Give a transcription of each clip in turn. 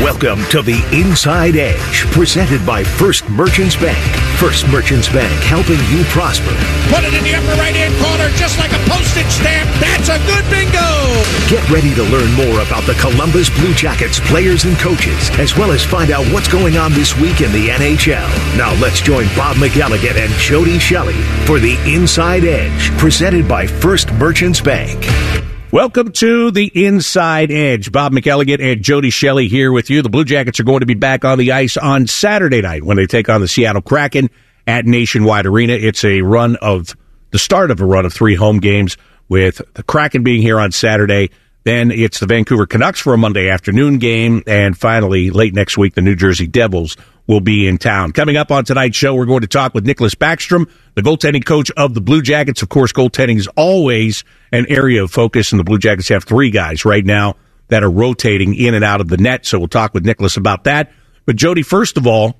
Welcome to the Inside Edge, presented by First Merchants Bank. First Merchants Bank, helping you prosper. Put it in the upper right hand corner, just like a postage stamp. That's a good bingo. Get ready to learn more about the Columbus Blue Jackets players and coaches, as well as find out what's going on this week in the NHL. Now let's join Bob McElligott and Jody Shelley for the Inside Edge, presented by First Merchants Bank. Welcome to the Inside Edge. Bob McElligott and Jody Shelley here with you. The Blue Jackets are going to be back on the ice on Saturday night when they take on the Seattle Kraken at Nationwide Arena. It's a run of the start of a run of three home games with the Kraken being here on Saturday. Then it's the Vancouver Canucks for a Monday afternoon game. And finally, late next week, the New Jersey Devils will be in town. Coming up on tonight's show, we're going to talk with Niklas Backstrom, the goaltending coach of the Blue Jackets. Of course, goaltending is always an area of focus, and the Blue Jackets have three guys right now that are rotating in and out of the net. So we'll talk with Niklas about that. But Jody, first of all,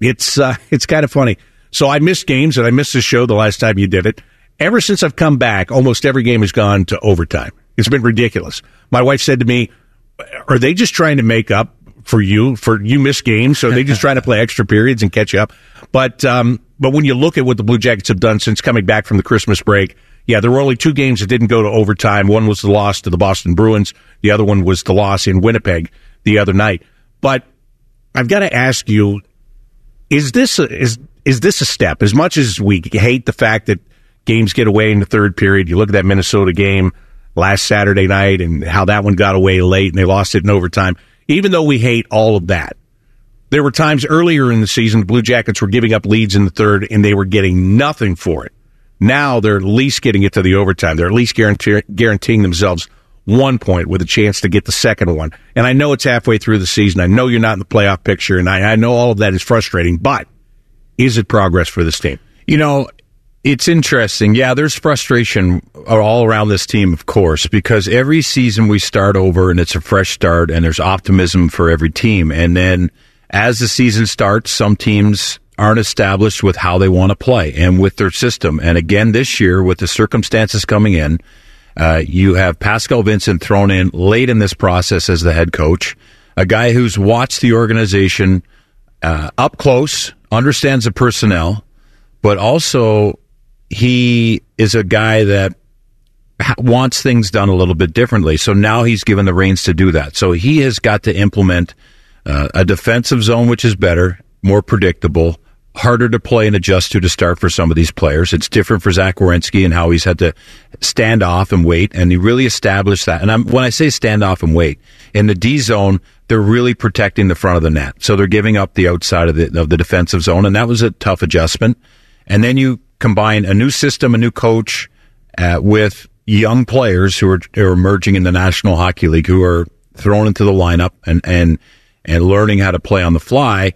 it's uh, it's kind of funny. So I missed games, and I missed the show the last time you did it. Ever since I've come back, almost every game has gone to overtime. It's been ridiculous. My wife said to me, "Are they just trying to make up for you for you miss games, so they just trying to play extra periods and catch up. But um, but when you look at what the Blue Jackets have done since coming back from the Christmas break, yeah, there were only two games that didn't go to overtime. One was the loss to the Boston Bruins. The other one was the loss in Winnipeg the other night. But I've got to ask you: Is this a, is is this a step? As much as we hate the fact that games get away in the third period, you look at that Minnesota game last Saturday night and how that one got away late and they lost it in overtime even though we hate all of that, there were times earlier in the season the Blue Jackets were giving up leads in the third and they were getting nothing for it. Now they're at least getting it to the overtime. They're at least guarantee- guaranteeing themselves one point with a chance to get the second one. And I know it's halfway through the season. I know you're not in the playoff picture, and I, I know all of that is frustrating, but is it progress for this team? You know, it's interesting. Yeah, there's frustration all around this team, of course, because every season we start over and it's a fresh start and there's optimism for every team. And then as the season starts, some teams aren't established with how they want to play and with their system. And again, this year, with the circumstances coming in, uh, you have Pascal Vincent thrown in late in this process as the head coach, a guy who's watched the organization uh, up close, understands the personnel, but also he is a guy that wants things done a little bit differently. So now he's given the reins to do that. So he has got to implement uh, a defensive zone, which is better, more predictable, harder to play and adjust to to start for some of these players. It's different for Zach Werenski and how he's had to stand off and wait. And he really established that. And I'm, when I say stand off and wait, in the D zone, they're really protecting the front of the net. So they're giving up the outside of the, of the defensive zone. And that was a tough adjustment. And then you combine a new system, a new coach, uh, with young players who are, are emerging in the National Hockey League, who are thrown into the lineup and and and learning how to play on the fly.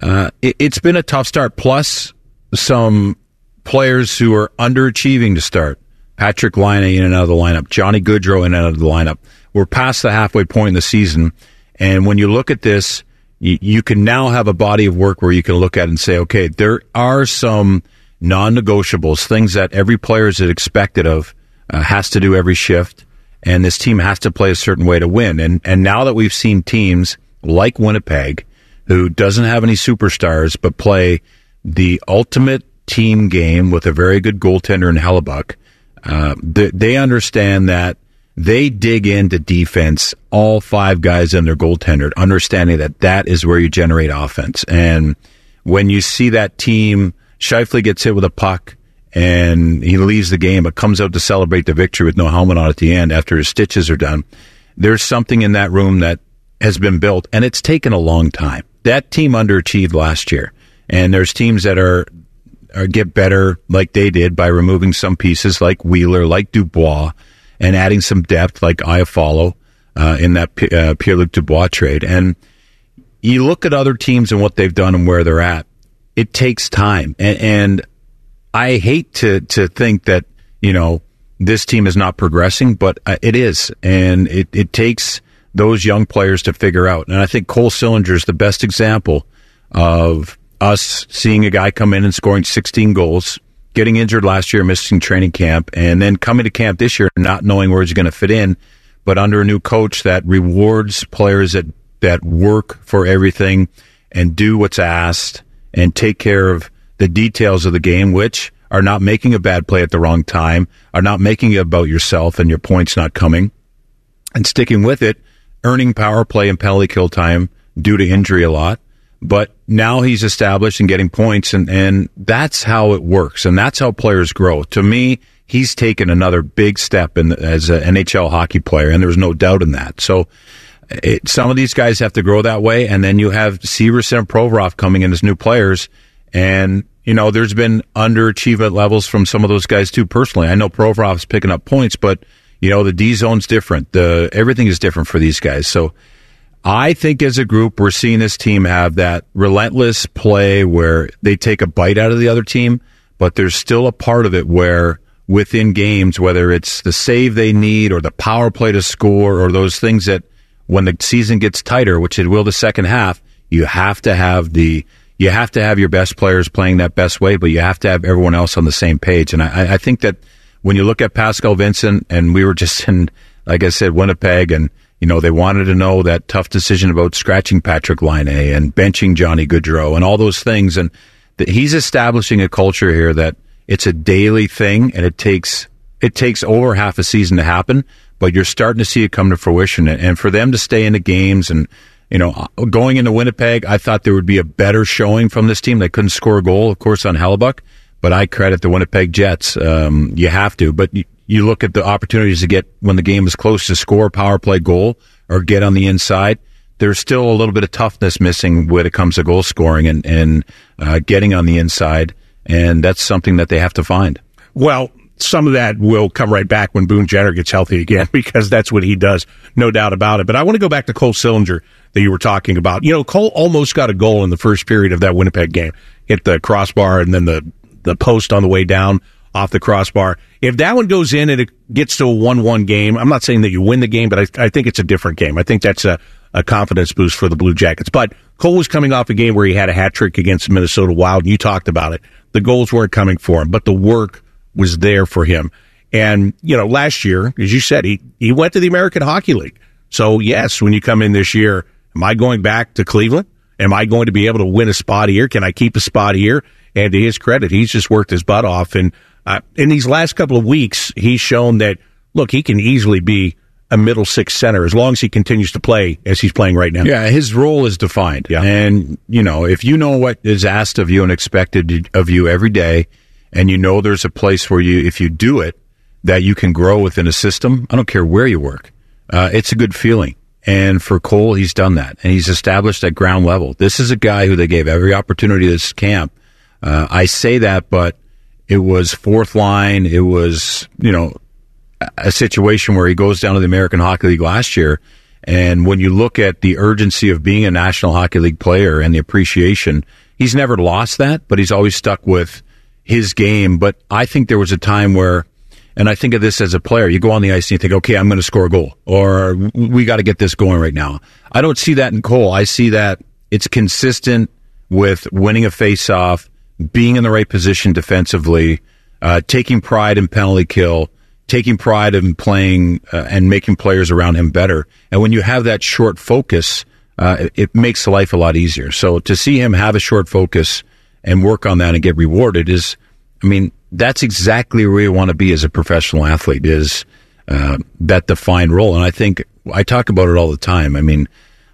Uh, it, has been a tough start. Plus, some players who are underachieving to start. Patrick Laine in and out of the lineup. Johnny Gaudreau in and out of the lineup. We're past the halfway point in the season, and when you look at this, you, you can now have a body of work where you can look at and say, okay, there are some non-negotiables, things that every player is expected of, uh, has to do every shift, and this team has to play a certain way to win. And and now that we've seen teams like Winnipeg, who doesn't have any superstars but play the ultimate team game with a very good goaltender in Hellebuyck, uh, they, they understand that they dig into defense, all five guys and their goaltender, understanding that that is where you generate offense. And when you see that team Scheifele gets hit with a puck and he leaves the game, but comes out to celebrate the victory with no helmet on at the end after his stitches are done. There's something in that room that has been built, and it's taken a long time. That team underachieved last year, and there's teams that are, are get better like they did by removing some pieces like Wheeler, like Dubois, and adding some depth like Iafallo uh, in that uh, Pierre Luc Dubois trade. And you look at other teams and what they've done and where they're at it takes time. And, and I hate to, to think that, you know, this team is not progressing, but uh, it is. And it, it takes those young players to figure out. And I think Cole Sillinger is the best example of us seeing a guy come in and scoring 16 goals, getting injured last year, missing training camp, and then coming to camp this year not knowing where he's going to fit in, but under a new coach that rewards players that that work for everything and do what's asked and take care of the details of the game, which are not making a bad play at the wrong time, are not making it about yourself and your points not coming, and sticking with it, earning power play and penalty kill time due to injury a lot. But now he's established and getting points, and, and that's how it works, and that's how players grow. To me, he's taken another big step in as an NHL hockey player, and there's no doubt in that. So it, some of these guys have to grow that way, and then you have Severson and Provorov coming in as new players, and you know there's been underachievement levels from some of those guys too. Personally, I know Provorov's picking up points, but you know the D zone's different. The everything is different for these guys. So I think as a group, we're seeing this team have that relentless play where they take a bite out of the other team, but there's still a part of it where within games, whether it's the save they need or the power play to score or those things that when the season gets tighter, which it will the second half, you have to have the you have to have your best players playing that best way, but you have to have everyone else on the same page. And I, I think that when you look at Pascal Vincent, and we were just in, like I said, Winnipeg, and you know, they wanted to know that tough decision about scratching Patrick Laine and benching Johnny Gaudreau and all those things. And that he's establishing a culture here that it's a daily thing and it takes, it takes over half a season to happen, but you're starting to see it come to fruition. And for them to stay in the games and, you know, going into Winnipeg, I thought there would be a better showing from this team. They couldn't score a goal, of course, on Hellebuyck, but I credit the Winnipeg Jets. Um, you have to, but you look at the opportunities to get when the game is close to score a power play goal or get on the inside. There's still a little bit of toughness missing when it comes to goal scoring and, and uh, getting on the inside. And that's something that they have to find. Well, some of that will come right back when Boone Jenner gets healthy again because that's what he does, no doubt about it. But I want to go back to Cole Sillinger that you were talking about. You know, Cole almost got a goal in the first period of that Winnipeg game. Hit the crossbar and then the the post on the way down off the crossbar. If that one goes in and it gets to a 1 1 game, I'm not saying that you win the game, but I, I think it's a different game. I think that's a, a confidence boost for the Blue Jackets. But Cole was coming off a game where he had a hat trick against Minnesota Wild. And you talked about it. The goals weren't coming for him, but the work was there for him. And, you know, last year, as you said, he, he went to the American Hockey League. So, yes, when you come in this year, am I going back to Cleveland? Am I going to be able to win a spot here? Can I keep a spot here? And to his credit, he's just worked his butt off. And uh, in these last couple of weeks, he's shown that, look, he can easily be a middle six center as long as he continues to play as he's playing right now. Yeah, his role is defined. Yeah. And, you know, if you know what is asked of you and expected of you every day, and you know there's a place where you, if you do it, that you can grow within a system, I don't care where you work. Uh, it's a good feeling. And for Cole, he's done that and he's established at ground level. This is a guy who they gave every opportunity this camp. Uh, I say that, but it was fourth line. It was, you know, a situation where he goes down to the American Hockey League last year. And when you look at the urgency of being a National Hockey League player and the appreciation, he's never lost that, but he's always stuck with his game. But I think there was a time where, and I think of this as a player, you go on the ice and you think, okay, I'm going to score a goal or we got to get this going right now. I don't see that in Cole. I see that it's consistent with winning a face off being in the right position defensively, uh, taking pride in penalty kill, taking pride in playing uh, and making players around him better. And when you have that short focus, uh, it, it, makes life a lot easier. So to see him have a short focus and work on that and get rewarded is, I mean, that's exactly where you want to be as a professional athlete is uh, that defined role. And I think I talk about it all the time. I mean,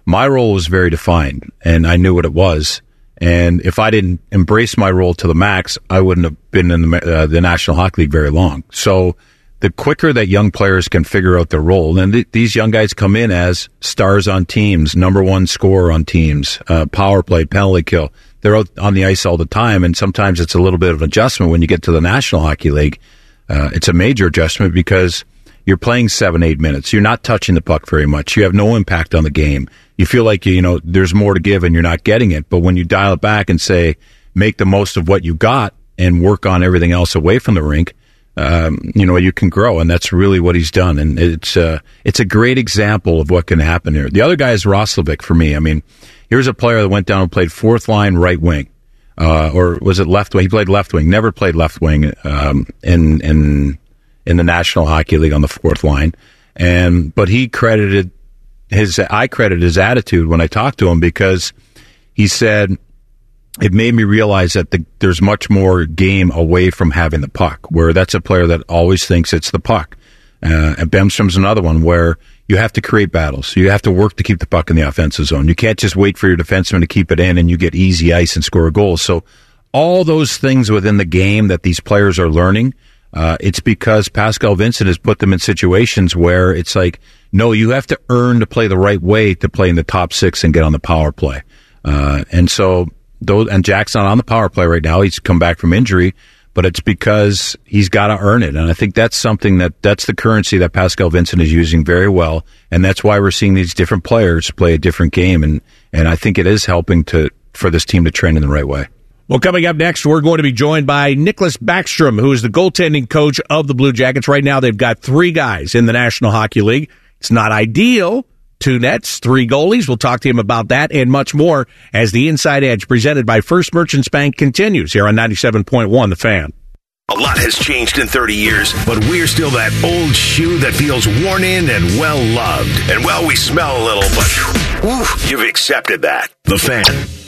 my role was very defined and I knew what it was. And if I didn't embrace my role to the max, I wouldn't have been in the, uh, the National Hockey League very long. So the quicker that young players can figure out their role, and th- these young guys come in as stars on teams, number one scorer on teams, uh, power play, penalty kill. They're out on the ice all the time, and sometimes it's a little bit of an adjustment when you get to the National Hockey League. Uh, it's a major adjustment because you're playing seven, eight minutes. You're not touching the puck very much. You have no impact on the game you feel like you know there's more to give and you're not getting it. But when you dial it back and say make the most of what you got and work on everything else away from the rink, um, you know you can grow, and that's really what he's done. And it's uh, it's a great example of what can happen here. The other guy is Roslovic for me. I mean, here's a player that went down and played fourth line right wing. Uh, or was it left wing? He played left wing. Never played left wing um, in in in the National Hockey League on the fourth line, and but he credited his I credit his attitude when I talked to him because he said it made me realize that the, there's much more game away from having the puck. Where that's a player that always thinks it's the puck. Uh, and Bemstrom's another one where you have to create battles. You have to work to keep the puck in the offensive zone. You can't just wait for your defenseman to keep it in and you get easy ice and score a goal. So all those things within the game that these players are learning, uh, it's because Pascal Vincent has put them in situations where it's like, no, you have to earn to play the right way to play in the top six and get on the power play. Uh, and so those, and Jack's not on the power play right now. He's come back from injury, but it's because he's got to earn it. And I think that's something that that's the currency that Pascal Vincent is using very well. And that's why we're seeing these different players play a different game. And, and I think it is helping to, for this team to train in the right way. Well, coming up next, we're going to be joined by Niklas Backstrom, who is the goaltending coach of the Blue Jackets. Right now, they've got three guys in the National Hockey League. It's not ideal. Two nets, three goalies. We'll talk to him about that and much more as the Inside Edge presented by First Merchants Bank continues here on 97.1 The Fan. A lot has changed in 30 years, but we're still that old shoe that feels worn in and well loved. And well, we smell a little, but whew, you've accepted that. The Fan.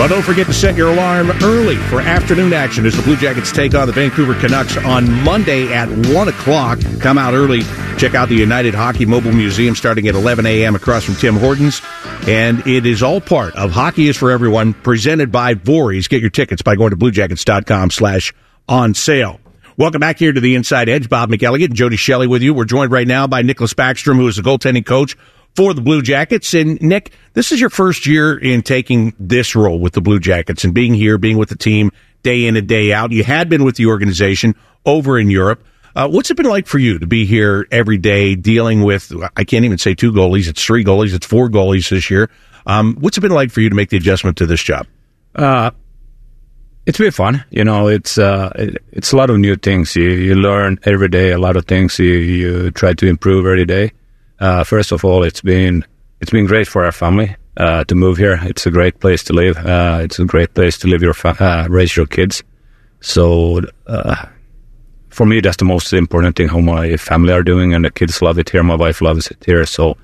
But don't forget to set your alarm early for afternoon action as the Blue Jackets take on the Vancouver Canucks on Monday at 1 o'clock. Come out early. Check out the United Hockey Mobile Museum starting at 11 a.m. across from Tim Hortons. And it is all part of Hockey is for Everyone presented by Vorys. Get your tickets by going to bluejackets.com slash on sale. Welcome back here to the Inside Edge. Bob McElligott and Jody Shelley with you. We're joined right now by Niklas Backstrom, who is the goaltending coach for the Blue Jackets. And Nick, this is your first year in taking this role with the Blue Jackets and being here, being with the team day in and day out. You had been with the organization over in Europe. Uh, what's it been like for you to be here every day dealing with, I can't even say two goalies, it's three goalies, it's four goalies this year. Um, what's it been like for you to make the adjustment to this job? Uh, it's been fun. You know, it's uh, it, it's a lot of new things. You, you learn every day a lot of things. You, you try to improve every day. Uh, first of all, it's been it's been great for our family uh, to move here. It's a great place to live. Uh, it's a great place to live your fa- uh, raise your kids. So uh, for me, that's the most important thing. How my family are doing, and the kids love it here. My wife loves it here. So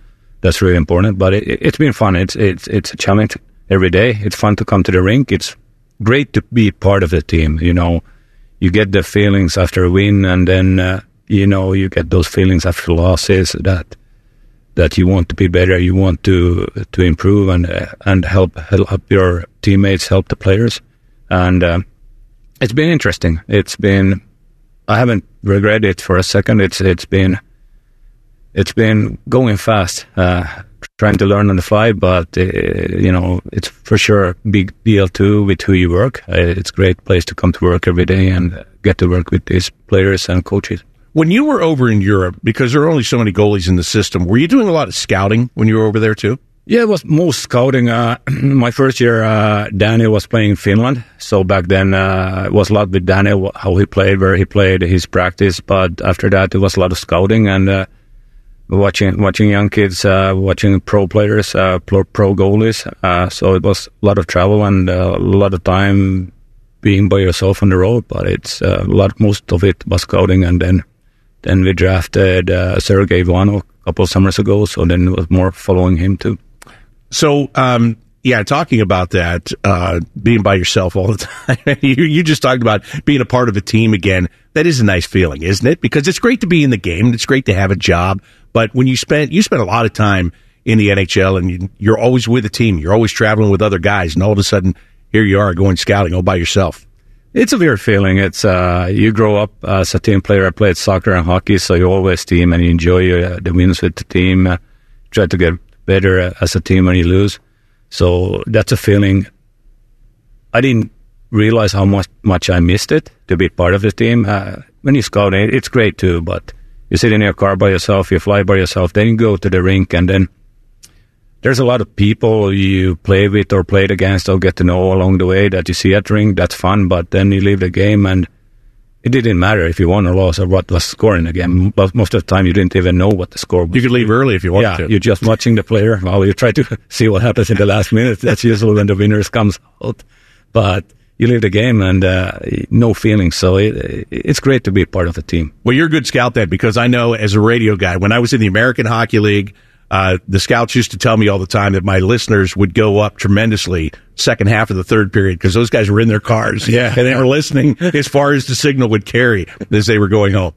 that's really important. But it, has been fun. It's it's it's a challenge every day. It's fun to come to the rink. It's great to be part of the team. You know, you get the feelings after a win, and then uh, you know you get those feelings after losses that that you want to be better, you want to to improve and uh, and help help your teammates, help the players, and uh, it's been interesting. It's been I haven't regretted it for a second. It's it's been it's been going fast, uh, trying to learn on the fly, but uh, you know it's for sure a big deal too with who you work. Uh, it's a great place to come to work every day and get to work with these players and coaches. When you were over in Europe, because there are only so many goalies in the system, were you doing a lot of scouting when you were over there too? Yeah, it was most scouting. Uh, my first year, uh, Daniel was playing in Finland. So back then, uh, it was a lot with Daniel, how he played, where he played, his practice. But after that, it was a lot of scouting and uh, watching watching young kids, uh, watching pro players, uh, pro, pro goalies. so it was a lot of travel and a lot of time being by yourself on the road. But it's a lot, most of it was scouting and then then we drafted uh, Sergei Ivanov a couple summers ago, so then it was more following him too. So, um, yeah, talking about that, uh, being by yourself all the time. you, you just talked about being a part of a team again. That is a nice feeling, isn't it? Because it's great to be in the game. It's great to have a job. But when you spend, you spend a lot of time in the NHL and you, are always with a team. You're always traveling with other guys. And all of a sudden, here you are going scouting all by yourself. It's a weird feeling. It's uh, you grow up as a team player. I played soccer and hockey, so you always team and you enjoy uh, the wins with the team. Uh, try to get better uh, as a team when you lose. So that's a feeling. I didn't realize how much much I missed it to be part of the team. Uh, when you scout, it's great too, but you sit in your car by yourself, you fly by yourself, then you go to the rink, and then there's a lot of people you play with or played against or get to know along the way that you see at ring. That's fun, but then you leave the game and it didn't matter if you won or lost or what was scoring the game. But most of the time, you didn't even know what the score was. You could leave early if you wanted yeah, to. You're just watching the player while you try to see what happens in the last minute. That's usually when the winners comes out. But you leave the game and uh, no feelings. So it, it's great to be part of the team. Well, you're a good scout then, because I know as a radio guy, when I was in the American Hockey League, uh, the scouts used to tell me all the time that my listeners would go up tremendously second half of the third period because those guys were in their cars, yeah, and they were listening as far as the signal would carry as they were going home.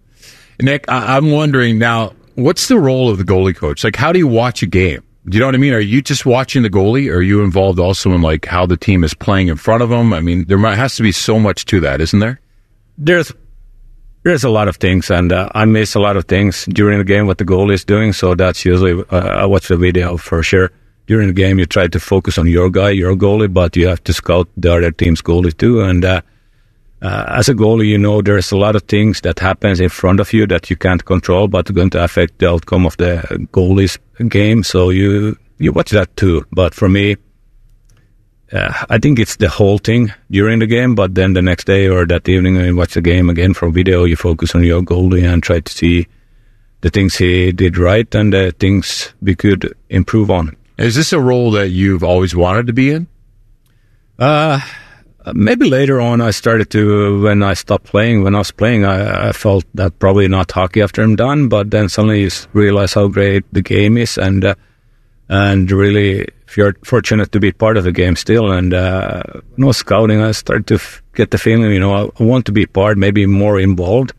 Nick, I- I'm wondering now, what's the role of the goalie coach? Like, how do you watch a game? Do you know what I mean? Are you just watching the goalie? Or are you involved also in like how the team is playing in front of them? I mean, there might, has to be so much to that, isn't there? There's there's a lot of things, and uh, I miss a lot of things during the game what the goalie is doing. So that's usually uh, I watch the video for sure. During the game, you try to focus on your guy, your goalie, but you have to scout the other team's goalie too. And uh, uh, as a goalie, you know there's a lot of things that happens in front of you that you can't control, but going to affect the outcome of the goalie's game. So you you watch that too. But for me, uh, I think it's the whole thing during the game, but then the next day or that evening when you watch the game again from video, you focus on your goalie and try to see the things he did right and the things we could improve on. Is this a role that you've always wanted to be in? Uh, maybe later on I started to, when I stopped playing, when I was playing, I, I felt that probably not hockey after I'm done, but then suddenly you realize how great the game is and, uh, and really if you're fortunate to be part of the game still. And uh, was scouting, I started to f- get the feeling, you know, I, I, want to be part, maybe more involved.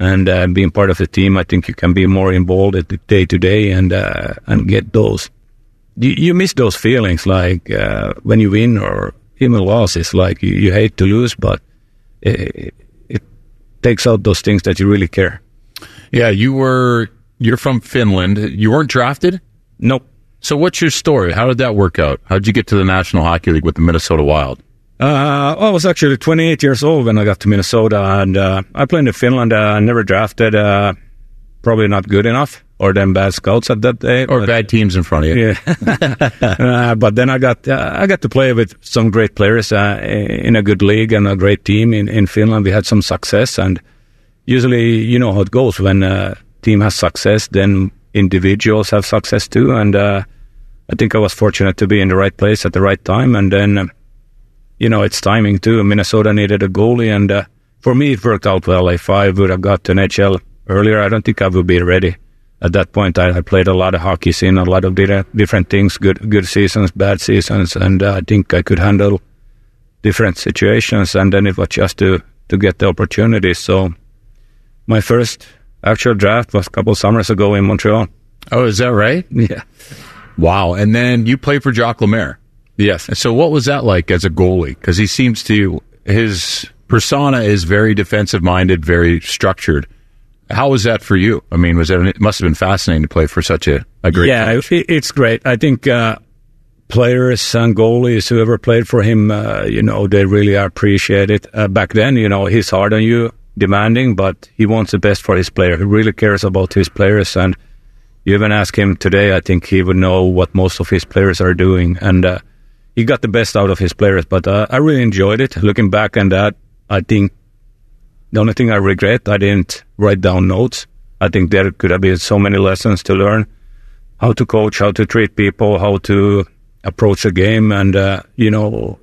And uh, being part of the team, I think you can be more involved at the day to day and uh, and get those. You, you, miss those feelings, like uh, when you win or even loss. It's like you, you hate to lose, but it, it takes out those things that you really care. Yeah, you were. You're from Finland. You weren't drafted. Nope. So, what's your story? How did that work out? How did you get to the National Hockey League with the Minnesota Wild? Uh, I was actually 28 years old when I got to Minnesota, and uh, I played in Finland. Uh, never drafted. Uh, probably not good enough, or them bad scouts at that day, or bad teams in front of you. Yeah. Uh, but then I got uh, I got to play with some great players in a good league and a great team in, in Finland. We had some success, and usually you know how it goes when a team has success, then individuals have success too. And uh, I think I was fortunate to be in the right place at the right time. And then, um, you know, it's timing too. Minnesota needed a goalie, and uh, for me, it worked out well. If I would have got to NHL earlier, I don't think I would be ready. At that point, I, I played a lot of hockey, seen a lot of different things, good good seasons, bad seasons, and uh, I think I could handle different situations. And then it was just to to get the opportunity. So my first actual draft was a couple summers ago in Montreal. Oh, is that right? Yeah. Wow. And then you played for Jacques Lemaire. Yes. So what was that like as a goalie? Because he seems to his persona is very defensive minded, very structured. How was that for you? I mean, was that it must have been fascinating to play for such a, a great yeah, coach. it's great. I think uh, players and goalies, whoever played for him, uh, you know, they really appreciate it. Uh, back then, you know, he's hard on you demanding, but he wants the best for his player. He really cares about his players. And you even ask him today, I think he would know what most of his players are doing. And uh, he got the best out of his players. But uh, I really enjoyed it. Looking back on that, I think the only thing I regret, I didn't write down notes. I think there could have been so many lessons to learn how to coach, how to treat people, how to approach a game. And, uh, you know,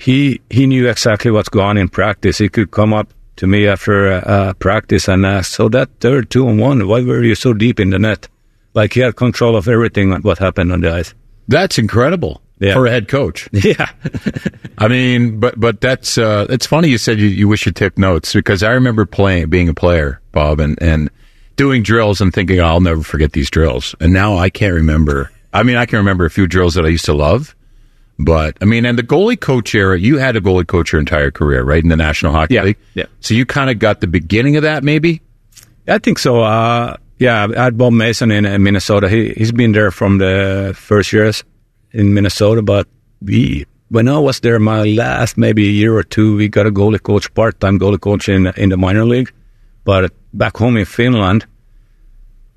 he he knew exactly what's going on in practice. He could come up to me after uh, practice and ask, "So that third two on one, why were you so deep in the net?" Like he had control of everything what happened on the ice. That's incredible yeah. for a head coach. Yeah, I mean, but but that's uh, it's funny you said you, you wish you took notes because I remember playing, being a player, Bob, and and doing drills and thinking oh, I'll never forget these drills, and now I can't remember. I mean, I can remember a few drills that I used to love but I mean, and the goalie coach era, you had a goalie coach your entire career, right? In the National Hockey yeah, League. Yeah. So you kind of got the beginning of that, maybe. I think so. Uh, yeah, I had Bob Mason in, in Minnesota. He he's been there from the first years in Minnesota, but we when I was there, my last maybe a year or two, we got a goalie coach, part time goalie coach in in the minor league. But back home in Finland,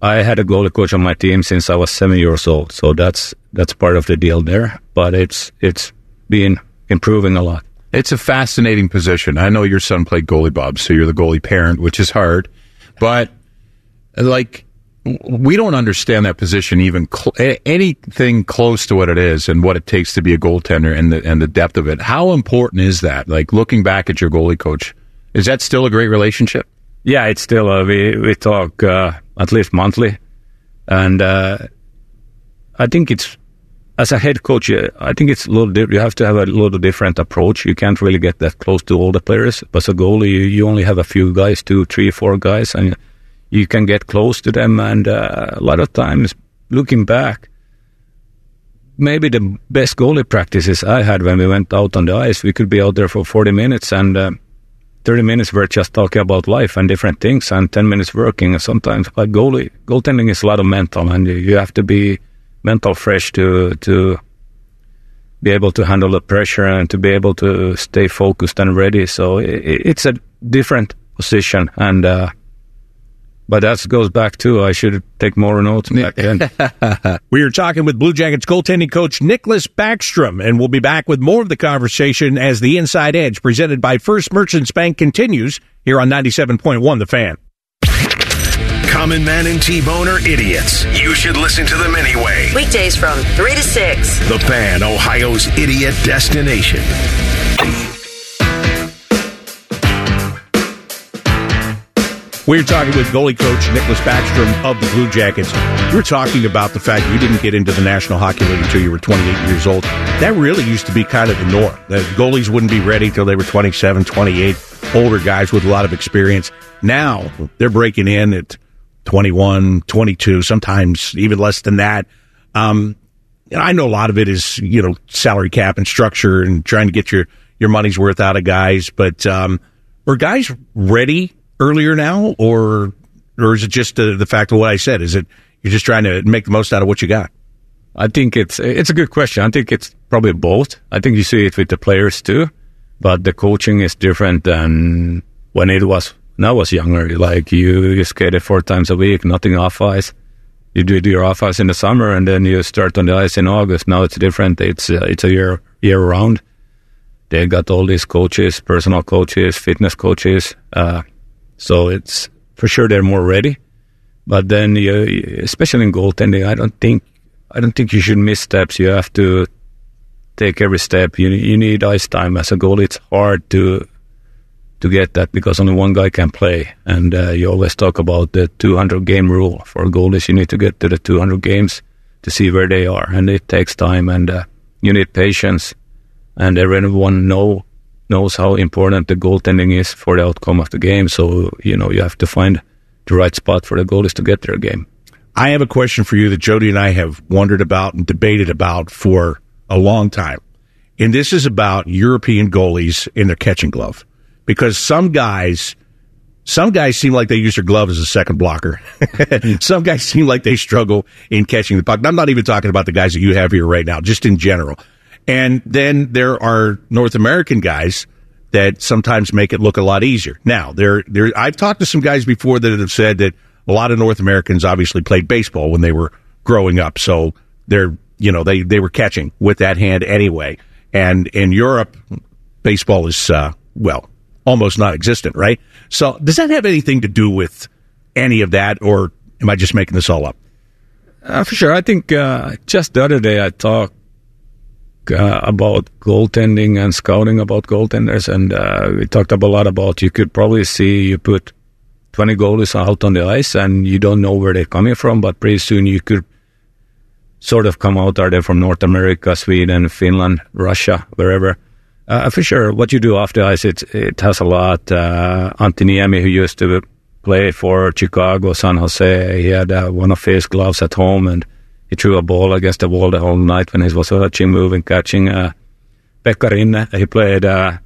I had a goalie coach on my team since I was seven years old, so that's that's part of the deal there. But it's it's been improving a lot. It's a fascinating position. I know your son played goalie, Bob, so you're the goalie parent, which is hard. But like we don't understand that position even cl- anything close to what it is and what it takes to be a goaltender and the and the depth of it. How important is that? Like looking back at your goalie coach, is that still a great relationship? Yeah, it's still uh, we we talk uh, at least monthly, and uh, I think it's as a head coach, I think it's a little di- you have to have a little different approach. You can't really get that close to all the players. But as a goalie, you, you only have a few guys, two, three, four guys, and you can get close to them. And uh, a lot of times, looking back, maybe the best goalie practices I had when we went out on the ice, we could be out there for 40 minutes and uh, 30 minutes we're just talking about life and different things and 10 minutes working. And sometimes like goalie, goaltending is a lot of mental and you have to be mental fresh to, to be able to handle the pressure and to be able to stay focused and ready. So it, it's a different position and, uh, but that goes back to I should take more notes back then. we are talking with Blue Jackets goaltending coach Niklas Backstrom, and we'll be back with more of the conversation as the Inside Edge presented by First Merchants Bank continues here on 97.1 The Fan. Common Man and T-Bone are idiots. You should listen to them anyway. Weekdays from 3 to 6. The Fan, Ohio's idiot destination. We are talking with goalie coach Niklas Backstrom of the Blue Jackets. You were talking about the fact you didn't get into the National Hockey League until you were 28 years old. That really used to be kind of the norm. The goalies wouldn't be ready till they were 27, 28, older guys with a lot of experience. Now they're breaking in at 21, 22, sometimes even less than that. Um, and I know a lot of it is, you know, salary cap and structure and trying to get your, your money's worth out of guys. But, um, are guys ready earlier now, or or is it just uh, the fact of what I said? Is it you're just trying to make the most out of what you got? I think it's it's a good question. I think it's probably both. I think you see it with the players too, but the coaching is different than when it was when I was younger. Like you, you skated four times a week, nothing off ice. You do your off ice in the summer, and then you start on the ice in August. Now it's different. It's uh, it's a year year round. They got all these coaches, personal coaches, fitness coaches. Uh, so it's for sure they're more ready. But then, you, especially in goaltending, I don't think I don't think you should miss steps. You have to take every step. You you need ice time as a goalie. It's hard to to get that because only one guy can play. And uh, you always talk about the 200 game rule for goalies. You need to get to the 200 games to see where they are, and it takes time. And uh, you need patience. And everyone know knows how important the goaltending is for the outcome of the game. So, you know, you have to find the right spot for the goalies to get their game. I have a question for you that Jody and I have wondered about and debated about for a long time. And this is about European goalies in their catching glove. Because some guys, some guys seem like they use their glove as a second blocker. some guys seem like they struggle in catching the puck. I'm not even talking about the guys that you have here right now, just in general. And then there are North American guys that sometimes make it look a lot easier. Now, there, there, I've talked to some guys before that have said that a lot of North Americans obviously played baseball when they were growing up, so they're, you know, they they were catching with that hand anyway. And in Europe, baseball is uh, well almost non-existent, right? So, does that have anything to do with any of that, or am I just making this all up? Uh, for sure, I think uh, just the other day I talked uh, about goaltending and scouting about goaltenders, and uh, we talked a lot about you could probably see you put 20 goalies out on the ice and you don't know where they're coming from, but pretty soon you could sort of come out. Are they from North America, Sweden, Finland, Russia, wherever? Uh, for sure, what you do off the ice, it, it has a lot. Uh, Antti Niemi, who used to play for Chicago, San Jose, he had uh, one of his gloves at home and he threw a ball against the wall the whole night when he was watching, moving, catching. Uh, Pekka he played. Uh,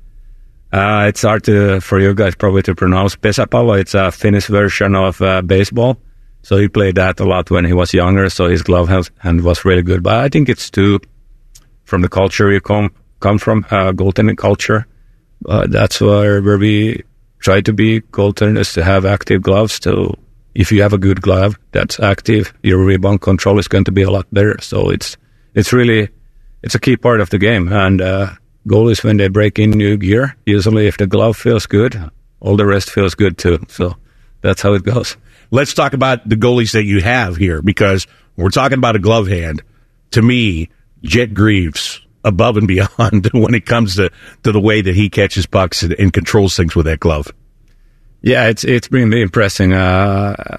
uh, it's hard to, for you guys probably to pronounce Pesäpallo. It's a Finnish version of uh, baseball. So he played that a lot when he was younger. So his glove hand was really good. But I think it's too from the culture you come come from, uh, goaltending culture. Uh, that's where where we try to be goaltenders to have active gloves to if you have a good glove that's active, your rebound control is going to be a lot better. So it's it's really it's a key part of the game. And uh, goalies when they break in new gear, usually if the glove feels good, all the rest feels good too. So that's how it goes. let's talk about the goalies that you have here because we're talking about a glove hand. To me, Jet Greaves above and beyond when it comes to, to the way that he catches pucks and, and controls things with that glove. Yeah, it's it's been really impressing. Uh,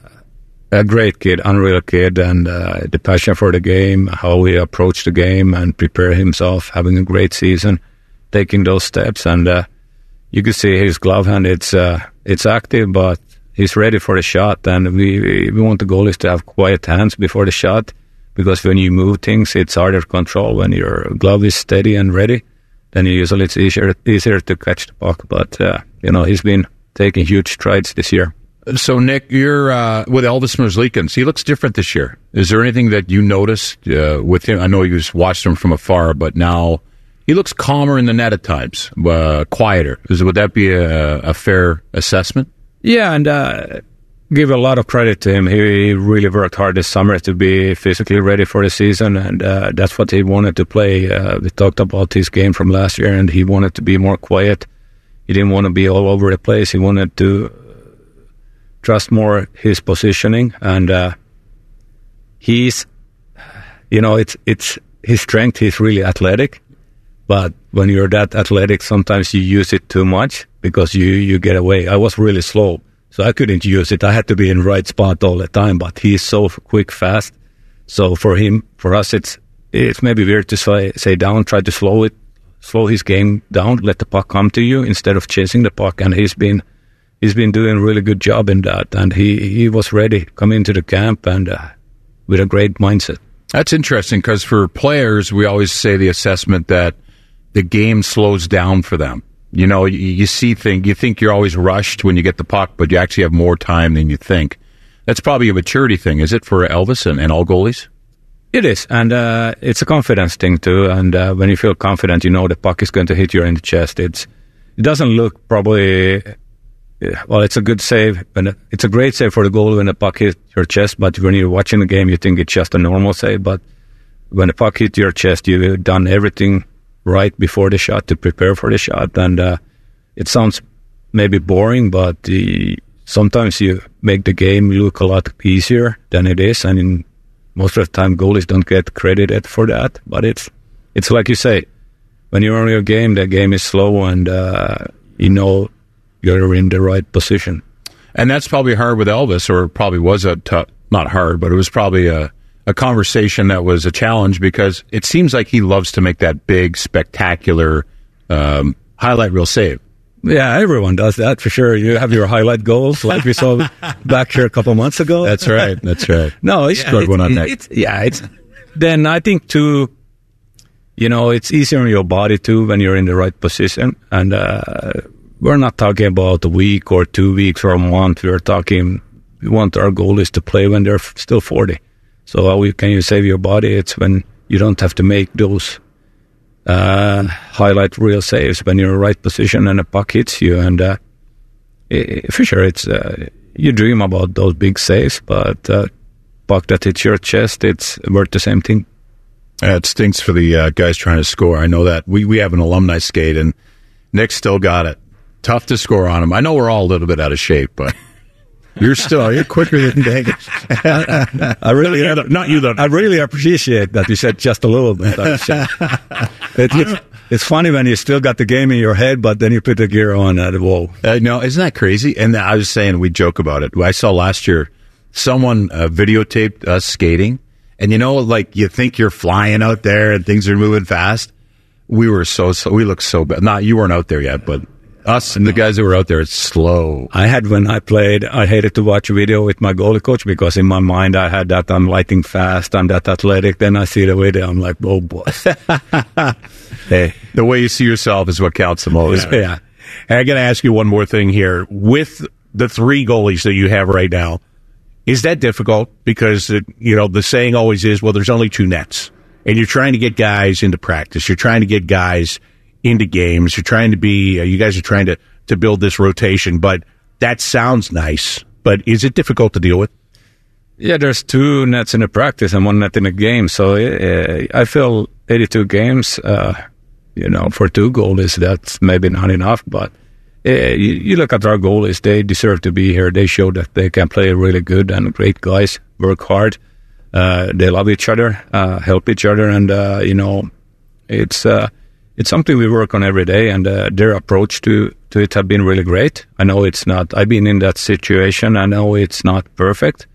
a great kid, unreal kid, and uh, the passion for the game, how he approached the game and prepare himself, having a great season, taking those steps, and uh, you can see his glove hand. It's uh, it's active, but he's ready for the shot, and we we want the goalies to have quiet hands before the shot, because when you move things, it's harder to control. When your glove is steady and ready, then usually it's easier easier to catch the puck. But uh, you know he's been taking huge strides this year. So, Nick, you're uh, with Elvis Merzlikins. He looks different this year. Is there anything that you noticed uh, with him? I know you just watched him from afar, but now he looks calmer in the net at times, uh, quieter. Is, would that be a, a fair assessment? Yeah, and uh, give a lot of credit to him. He really worked hard this summer to be physically ready for the season, and uh, that's what he wanted to play. Uh, we talked about his game from last year, and he wanted to be more quiet. He didn't want to be all over the place. He wanted to trust more his positioning, and uh, he's, you know, it's it's his strength. He's really athletic, but when you're that athletic, sometimes you use it too much because you you get away. I was really slow, so I couldn't use it. I had to be in right spot all the time. But he's so quick, fast. So for him, for us, it's it's maybe weird to say say down, try to slow it, slow his game down, let the puck come to you instead of chasing the puck, and he's been he's been doing a really good job in that, and he he was ready come into the camp and uh, with a great mindset. That's interesting because for players, we always say the assessment that the game slows down for them. You know, you, you see things, you think you're always rushed when you get the puck, but you actually have more time than you think. That's probably a maturity thing, is it, for Elvis and, and all goalies? It is, and uh, it's a confidence thing too. And uh, when you feel confident, you know the puck is going to hit you in the chest. It's it doesn't look probably well, it's a good save, and it's a great save for the goal when the puck hits your chest. But when you're watching the game, you think it's just a normal save. But when the puck hits your chest, you've done everything right before the shot to prepare for the shot. And uh, it sounds maybe boring, but sometimes you make the game look a lot easier than it is. And in, most of the time, goalies don't get credited for that. But it's it's like you say, when you're on your game, the game is slow, and uh, you know you're in the right position. And that's probably hard with Elvis, or probably was a t- not hard, but it was probably a, a conversation that was a challenge because it seems like he loves to make that big, spectacular um, highlight reel save. Yeah, everyone does that for sure. You have your highlight goals, like we saw back here a couple months ago. That's right. That's right. no, it's, scored it's, one on that. Yeah, it's then I think too. You know, it's easier on your body too when you're in the right position, and uh, we're not talking about a week or two weeks or a month. We're talking, we want our goal is to play when they're still 40. So how can you save your body? It's when you don't have to make those uh, highlight reel saves when you're in the right position and a puck hits you. And uh, for sure, it's uh, you dream about those big saves, but uh, puck that hits your chest, it's worth the same thing. it stinks for the uh, guys trying to score. I know that we we have an alumni skate and Nick still got it tough to score on him. I know we're all a little bit out of shape, but you're still you're quicker than Vegas. I really, not you though. I really appreciate that you said just a little bit. it, it's, it's funny when you still got the game in your head, but then you put the gear on at whoa. Uh, no, isn't that crazy? And I was saying we joke about it. I saw last year someone uh, videotaped us skating, and you know, like you think you're flying out there and things are moving fast. We were so, so we look so bad. Not you weren't out there yet, but us and the guys that were out there, it's slow. I had when I played, I hated to watch a video with my goalie coach because in my mind I had that I'm lighting fast, I'm that athletic. Then I see the video, I'm like, oh boy. hey, the way you see yourself is what counts the most. Yeah. yeah. I got to ask you one more thing here. With the three goalies that you have right now, is that difficult? Because, it, you know, the saying always is, well, there's only two nets. And you're trying to get guys into practice. You're trying to get guys into games. You're trying to be, uh, you guys are trying to, to build this rotation, but that sounds nice. But is it difficult to deal with? Yeah, there's two nets in a practice and one net in a game. So uh, I feel 82 games, uh, you know, for two goalies, that's maybe not enough. But uh, you, you look at our goalies; they deserve to be here. They show that they can play really good and great guys, work hard. Uh, they love each other, uh, help each other, and uh, you know, it's it's something we work on every day. And uh, their approach to to it have been really great. I know it's not. I've been in that situation. I know it's not perfect,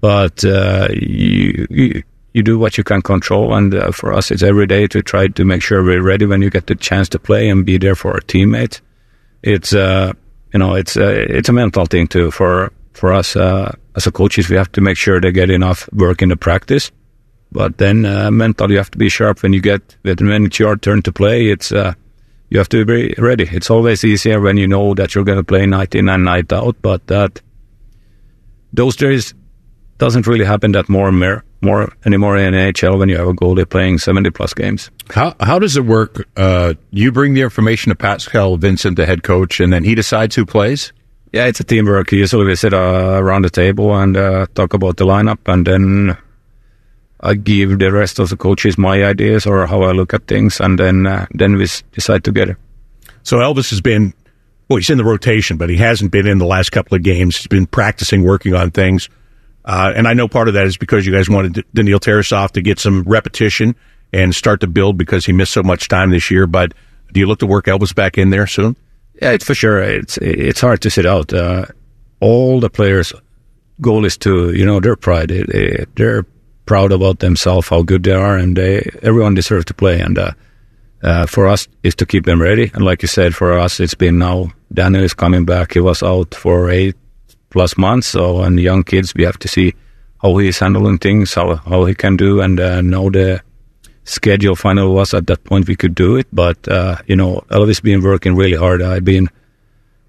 but uh, you, you you do what you can control. And uh, for us, it's every day to try to make sure we're ready when you get the chance to play and be there for our teammates. It's uh, you know it's uh, it's a mental thing too for for us uh, as a coaches. We have to make sure they get enough work in the practice. But then uh, mentally, you have to be sharp when you get when it's your turn to play. It's uh, you have to be ready. It's always easier when you know that you're going to play night in and night out. But that those days doesn't really happen that more and more, more anymore in NHL when you have a goalie playing 70 plus games. How how does it work? Uh, you bring the information to Pascal Vincent, the head coach, and then he decides who plays. Yeah, it's a teamwork. Usually we sit uh, around the table and uh, talk about the lineup, and then I give the rest of the coaches my ideas or how I look at things, and then uh, then we decide together. So Elvis has been, well, he's in the rotation, but he hasn't been in the last couple of games. He's been practicing, working on things. Uh, and I know part of that is because you guys wanted D- Daniil Tarasov to get some repetition and start to build because he missed so much time this year. But do you look to work Elvis back in there soon? Yeah, it's for sure. It's it's hard to sit out. Uh, all the players' goal is to you know their pride. They're proud about themselves, how good they are, and they everyone deserves to play. And uh, uh, for us, is to keep them ready. And like you said, for us, it's been now. Daniel is coming back. He was out for eight plus months. So, and young kids, we have to see how he is handling things, how how he can do, and uh, know the schedule final was at that point we could do it. But uh, you know, Elvis been working really hard. I've been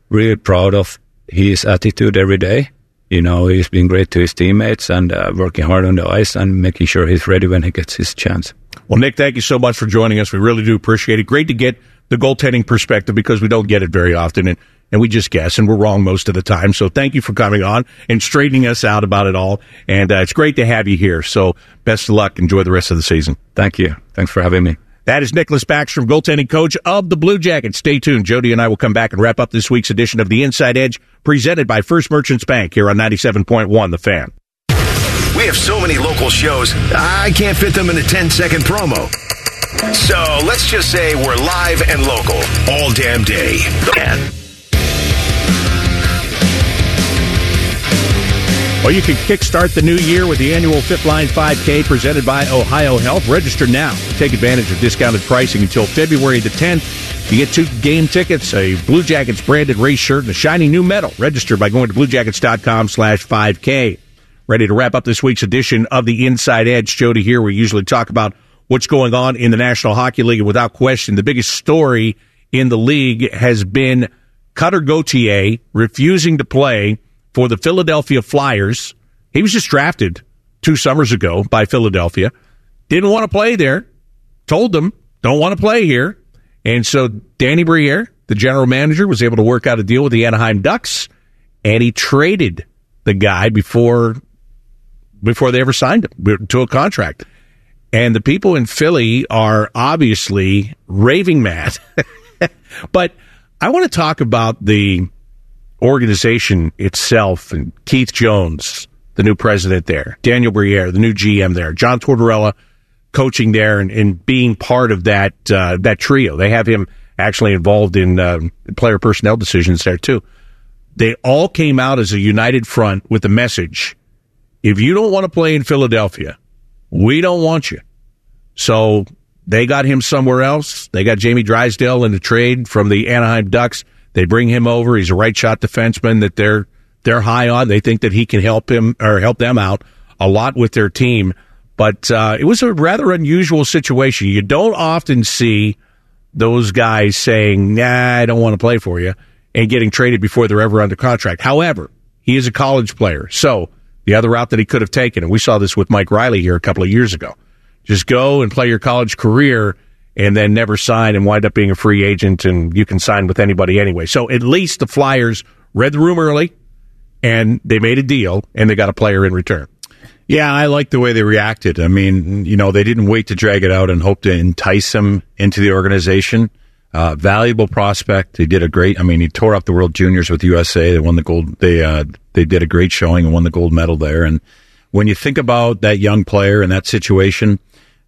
really proud of his attitude every day. You know, he's been great to his teammates and uh, working hard on the ice and making sure he's ready when he gets his chance. Well, Nick, thank you so much for joining us. We really do appreciate it. Great to get the goaltending perspective because we don't get it very often and, and we just guess and we're wrong most of the time. So thank you for coming on and straightening us out about it all. And uh, it's great to have you here. So best of luck. Enjoy the rest of the season. Thank you. Thanks for having me. That is Niklas Backstrom, goaltending coach of the Blue Jackets. Stay tuned. Jody and I will come back and wrap up this week's edition of the Inside Edge presented by First Merchants Bank here on 97.1 The Fan. We have so many local shows, I can't fit them in a 10 second promo. So let's just say we're live and local all damn day. The Well, you can kickstart the new year with the annual Fifth Line 5K presented by Ohio Health. Register now. Take advantage of discounted pricing until February the 10th. You get two game tickets, a Blue Jackets branded race shirt, and a shiny new medal. Register by going to bluejackets.com slash 5K. Ready to wrap up this week's edition of the Inside Edge. Jody here. We usually talk about what's going on in the National Hockey League. And without question, the biggest story in the league has been Cutter Gauthier refusing to play for the Philadelphia Flyers. He was just drafted two summers ago by Philadelphia. Didn't want to play there. Told them, don't want to play here. And so Danny Briere, the general manager, was able to work out a deal with the Anaheim Ducks, and he traded the guy before before they ever signed him to a contract. And the people in Philly are obviously raving mad. but I want to talk about the organization itself and Keith Jones, the new president there, Daniel Briere, the new GM there, John Tortorella coaching there and, and being part of that uh, that trio. They have him actually involved in uh, player personnel decisions there too. They all came out as a united front with the message: if you don't want to play in Philadelphia, we don't want you. So they got him somewhere else. They got Jamie Drysdale in the trade from the Anaheim Ducks. They bring him over. He's a right shot defenseman that they're they're high on. They think that he can help him or help them out a lot with their team. But uh, it was a rather unusual situation. You don't often see those guys saying, "Nah, I don't want to play for you," and getting traded before they're ever under contract. However, he is a college player, so the other route that he could have taken, and we saw this with Mike Reilly here a couple of years ago, just go and play your college career and then never sign and wind up being a free agent and you can sign with anybody anyway. So at least the Flyers read the room early and they made a deal and they got a player in return. Yeah, I like the way they reacted. I mean, you know, they didn't wait to drag it out and hope to entice him into the organization. Uh, valuable prospect. He did a great. I mean, he tore up the World Juniors with USA. They won the gold. They uh, they did a great showing and won the gold medal there. And when you think about that young player in that situation,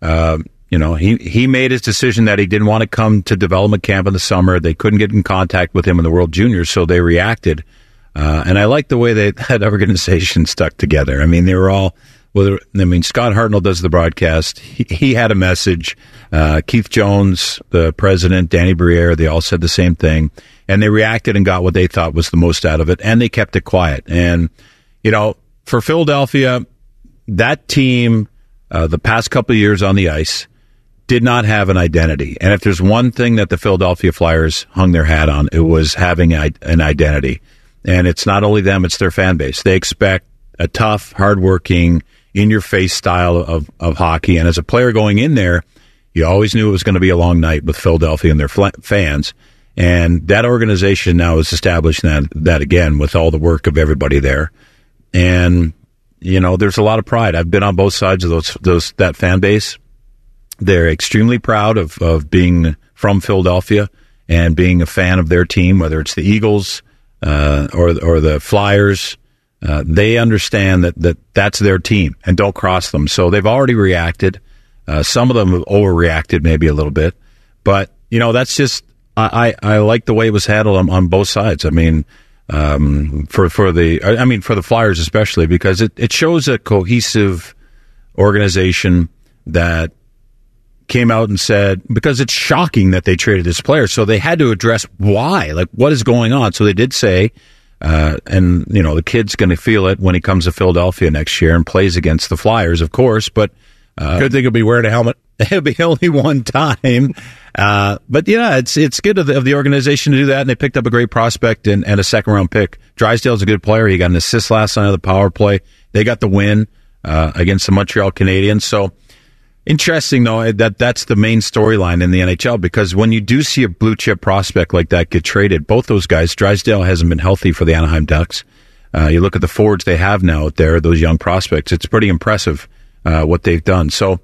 uh, you know, he, he made his decision that he didn't want to come to development camp in the summer. They couldn't get in contact with him in the World Juniors, so they reacted. Uh, and I like the way they, that organization stuck together. I mean, they were all, well, I mean, Scott Hartnell does the broadcast. He, he had a message. Uh, Keith Jones, the president, Danny Briere, they all said the same thing. And they reacted and got what they thought was the most out of it. And they kept it quiet. And, you know, for Philadelphia, that team, uh, the past couple years on the ice, did not have an identity. And if there's one thing that the Philadelphia Flyers hung their hat on, it was having an identity. And it's not only them, it's their fan base. They expect a tough, hardworking, in your face style of, of hockey. And as a player going in there, you always knew it was going to be a long night with Philadelphia and their fl- fans. And that organization now has established that, that again with all the work of everybody there. And you know, there's a lot of pride. I've been on both sides of those, those, that fan base. They're extremely proud of, of being from Philadelphia and being a fan of their team, whether it's the Eagles, uh, or, or the Flyers. Uh, they understand that, that that's their team and don't cross them. So they've already reacted. Uh, some of them have overreacted maybe a little bit, but you know, that's just, I, I, I like the way it was handled on, on both sides. I mean, um, for for the I mean for the Flyers especially because it, it shows a cohesive organization that came out and said because it's shocking that they traded this player so they had to address why like what is going on so they did say uh, and you know the kid's going to feel it when he comes to Philadelphia next year and plays against the Flyers of course but uh, good thing he'll be wearing a helmet it'll be only one time uh, but yeah, it's it's good of the, of the, organization to do that, and they picked up a great prospect and, and a second round pick. Drysdale's a good player. He got an assist last night of the power play. They got the win uh, against the Montreal Canadiens. So interesting though that that's the main storyline in the NHL because when you do see a blue chip prospect like that get traded, both those guys, Drysdale hasn't been healthy for the Anaheim Ducks. Uh, you look at the forwards they have now out there, those young prospects. It's pretty impressive uh, what they've done. So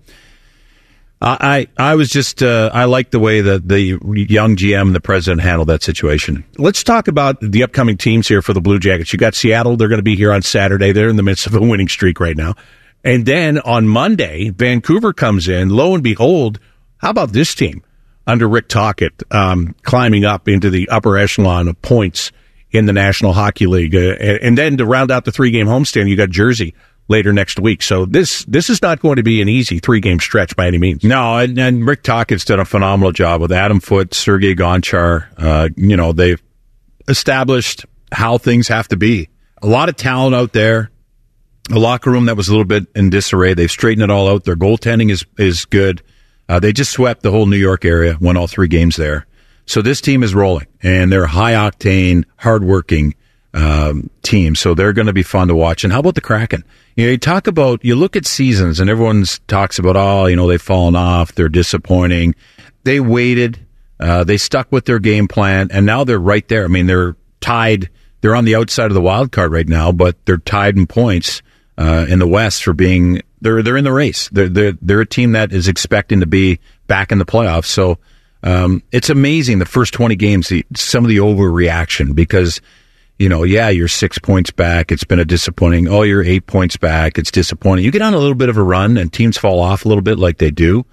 I I was just uh, I like the way that the young GM the president handled that situation. Let's talk about the upcoming teams here for the Blue Jackets. You got Seattle; they're going to be here on Saturday. They're in the midst of a winning streak right now, and then on Monday, Vancouver comes in. Lo and behold, how about this team under Rick Tocchet um, climbing up into the upper echelon of points in the National Hockey League, uh, and, and then to round out the three game homestand, you got Jersey later next week. So this this is not going to be an easy three game stretch by any means. No, and, and Rick Tocchet's done a phenomenal job with Adam Foote, Sergei Gonchar. Uh, you know, they've established how things have to be. A lot of talent out there. A locker room that was a little bit in disarray. They've straightened it all out. Their goaltending is is good. Uh, they just swept the whole New York area, won all three games there. So this team is rolling, and they're high octane, hardworking um, team. So they're going to be fun to watch. And how about the Kraken? You know, you talk about, you look at seasons and everyone talks about, oh, you know, they've fallen off. They're disappointing. They waited. Uh, they stuck with their game plan and now they're right there. I mean, they're tied. They're on the outside of the wild card right now, but they're tied in points, uh, in the West for being, they're, they're in the race. They're, they're, they're a team that is expecting to be back in the playoffs. So, um, it's amazing the first 20 games, the, some of the overreaction because you know, yeah, you're six points back. It's been a disappointing. Oh, you're eight points back. It's disappointing. You get on a little bit of a run and teams fall off a little bit like they do.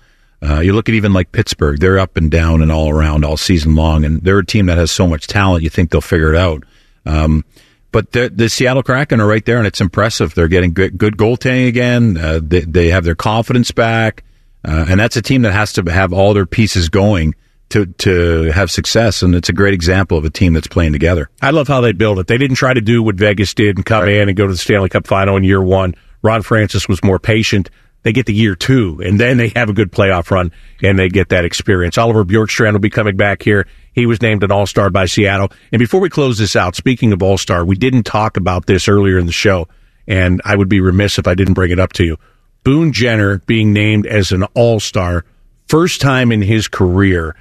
Uh, you look at even like Pittsburgh, they're up and down and all around all season long. And they're a team that has so much talent. You think they'll figure it out. Um, but the, the, Seattle Kraken are right there and it's impressive. They're getting good, good goaltending again. Uh, they, they, have their confidence back. Uh, and that's a team that has to have all their pieces going to to have success, and it's a great example of a team that's playing together. I love how they build it. They didn't try to do what Vegas did and come right. in and go to the Stanley Cup final in year one. Ron Francis was more patient. They get the year two, and then they have a good playoff run, and they get that experience. Oliver Bjorkstrand will be coming back here. He was named an All Star by Seattle. And before we close this out, speaking of All Star, we didn't talk about this earlier in the show, and I would be remiss if I didn't bring it up to you. Boone Jenner being named as an All Star, first time in his career.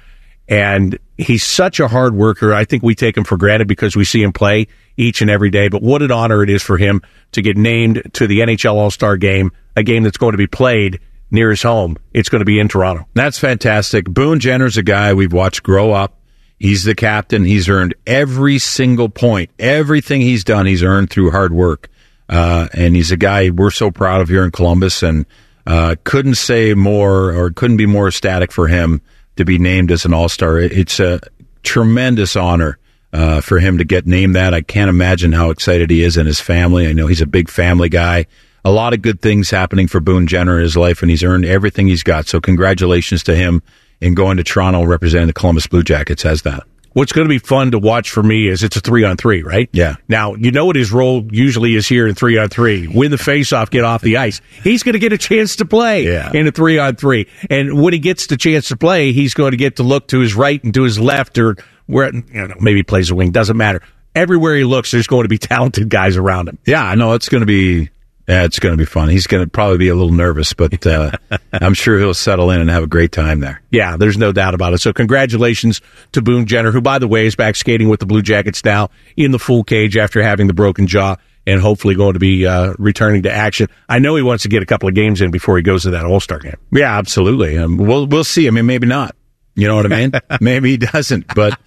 And he's such a hard worker. I think we take him for granted because we see him play each and every day. But what an honor it is for him to get named to the NHL All Star game, a game that's going to be played near his home. It's going to be in Toronto. That's fantastic. Boone Jenner's a guy we've watched grow up. He's the captain. He's earned every single point. Everything he's done, he's earned through hard work. Uh, and he's a guy we're so proud of here in Columbus and uh, couldn't say more or couldn't be more ecstatic for him to be named as an All Star. It's a tremendous honor uh, for him to get named that. I can't imagine how excited he is and his family. I know he's a big family guy. A lot of good things happening for Boone Jenner in his life, and he's earned everything he's got. So, congratulations to him in going to Toronto representing the Columbus Blue Jackets as that. What's going to be fun to watch for me is it's a three on three, right? Yeah. Now, you know what his role usually is here in three on three win the face off, get off the ice. He's going to get a chance to play yeah. in a three on three. And when he gets the chance to play, he's going to get to look to his right and to his left or where, you know, maybe he plays a wing, doesn't matter. Everywhere he looks, there's going to be talented guys around him. Yeah, I know it's going to be yeah, it's going to be fun. He's going to probably be a little nervous, but uh, I'm sure he'll settle in and have a great time there. Yeah, there's no doubt about it. So congratulations to Boone Jenner, who, by the way, is back skating with the Blue Jackets now in the full cage after having the broken jaw and hopefully going to be uh, returning to action. I know he wants to get a couple of games in before he goes to that All Star game. Yeah, absolutely. Um, we'll we'll see. I mean, maybe not. You know what I mean? maybe he doesn't. But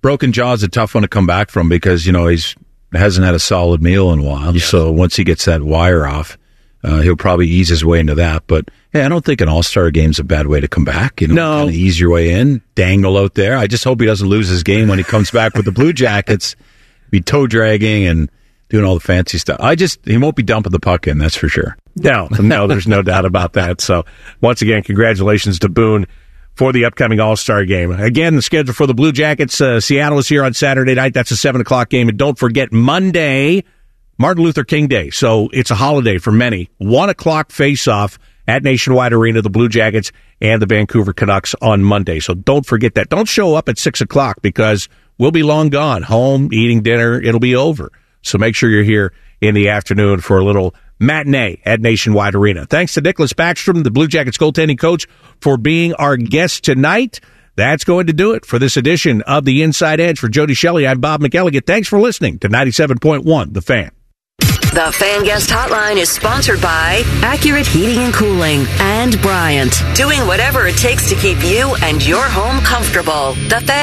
broken jaw is a tough one to come back from because you know he's hasn't had a solid meal in a while. Yes. So once he gets that wire off, uh, he'll probably ease his way into that. But hey, I don't think an All Star game's a bad way to come back. You know, no. ease your way in, dangle out there. I just hope he doesn't lose his game when he comes back with the Blue Jackets, be toe dragging and doing all the fancy stuff. I just he won't be dumping the puck in. That's for sure. No, no, there's no doubt about that. So once again, congratulations to Boone for the upcoming All Star game. Again, the schedule for the Blue Jackets. Uh, Seattle is here on Saturday night. That's a seven o'clock game, and don't forget Monday, Martin Luther King Day. So it's a holiday for many. One o'clock face off at Nationwide Arena, the Blue Jackets and the Vancouver Canucks on Monday. So don't forget that. Don't show up at six o'clock because we'll be long gone, home eating dinner. It'll be over. So make sure you're here in the afternoon for a little matinee at Nationwide Arena. Thanks to Niklas Backstrom, the Blue Jackets goaltending coach, for being our guest tonight. That's going to do it for this edition of The Inside Edge. For Jody Shelley, I'm Bob McElligott. Thanks for listening to 97.1 The Fan. The Fan Guest Hotline is sponsored by Accurate Heating and Cooling and Bryant, doing whatever it takes to keep you and your home comfortable. The Fan.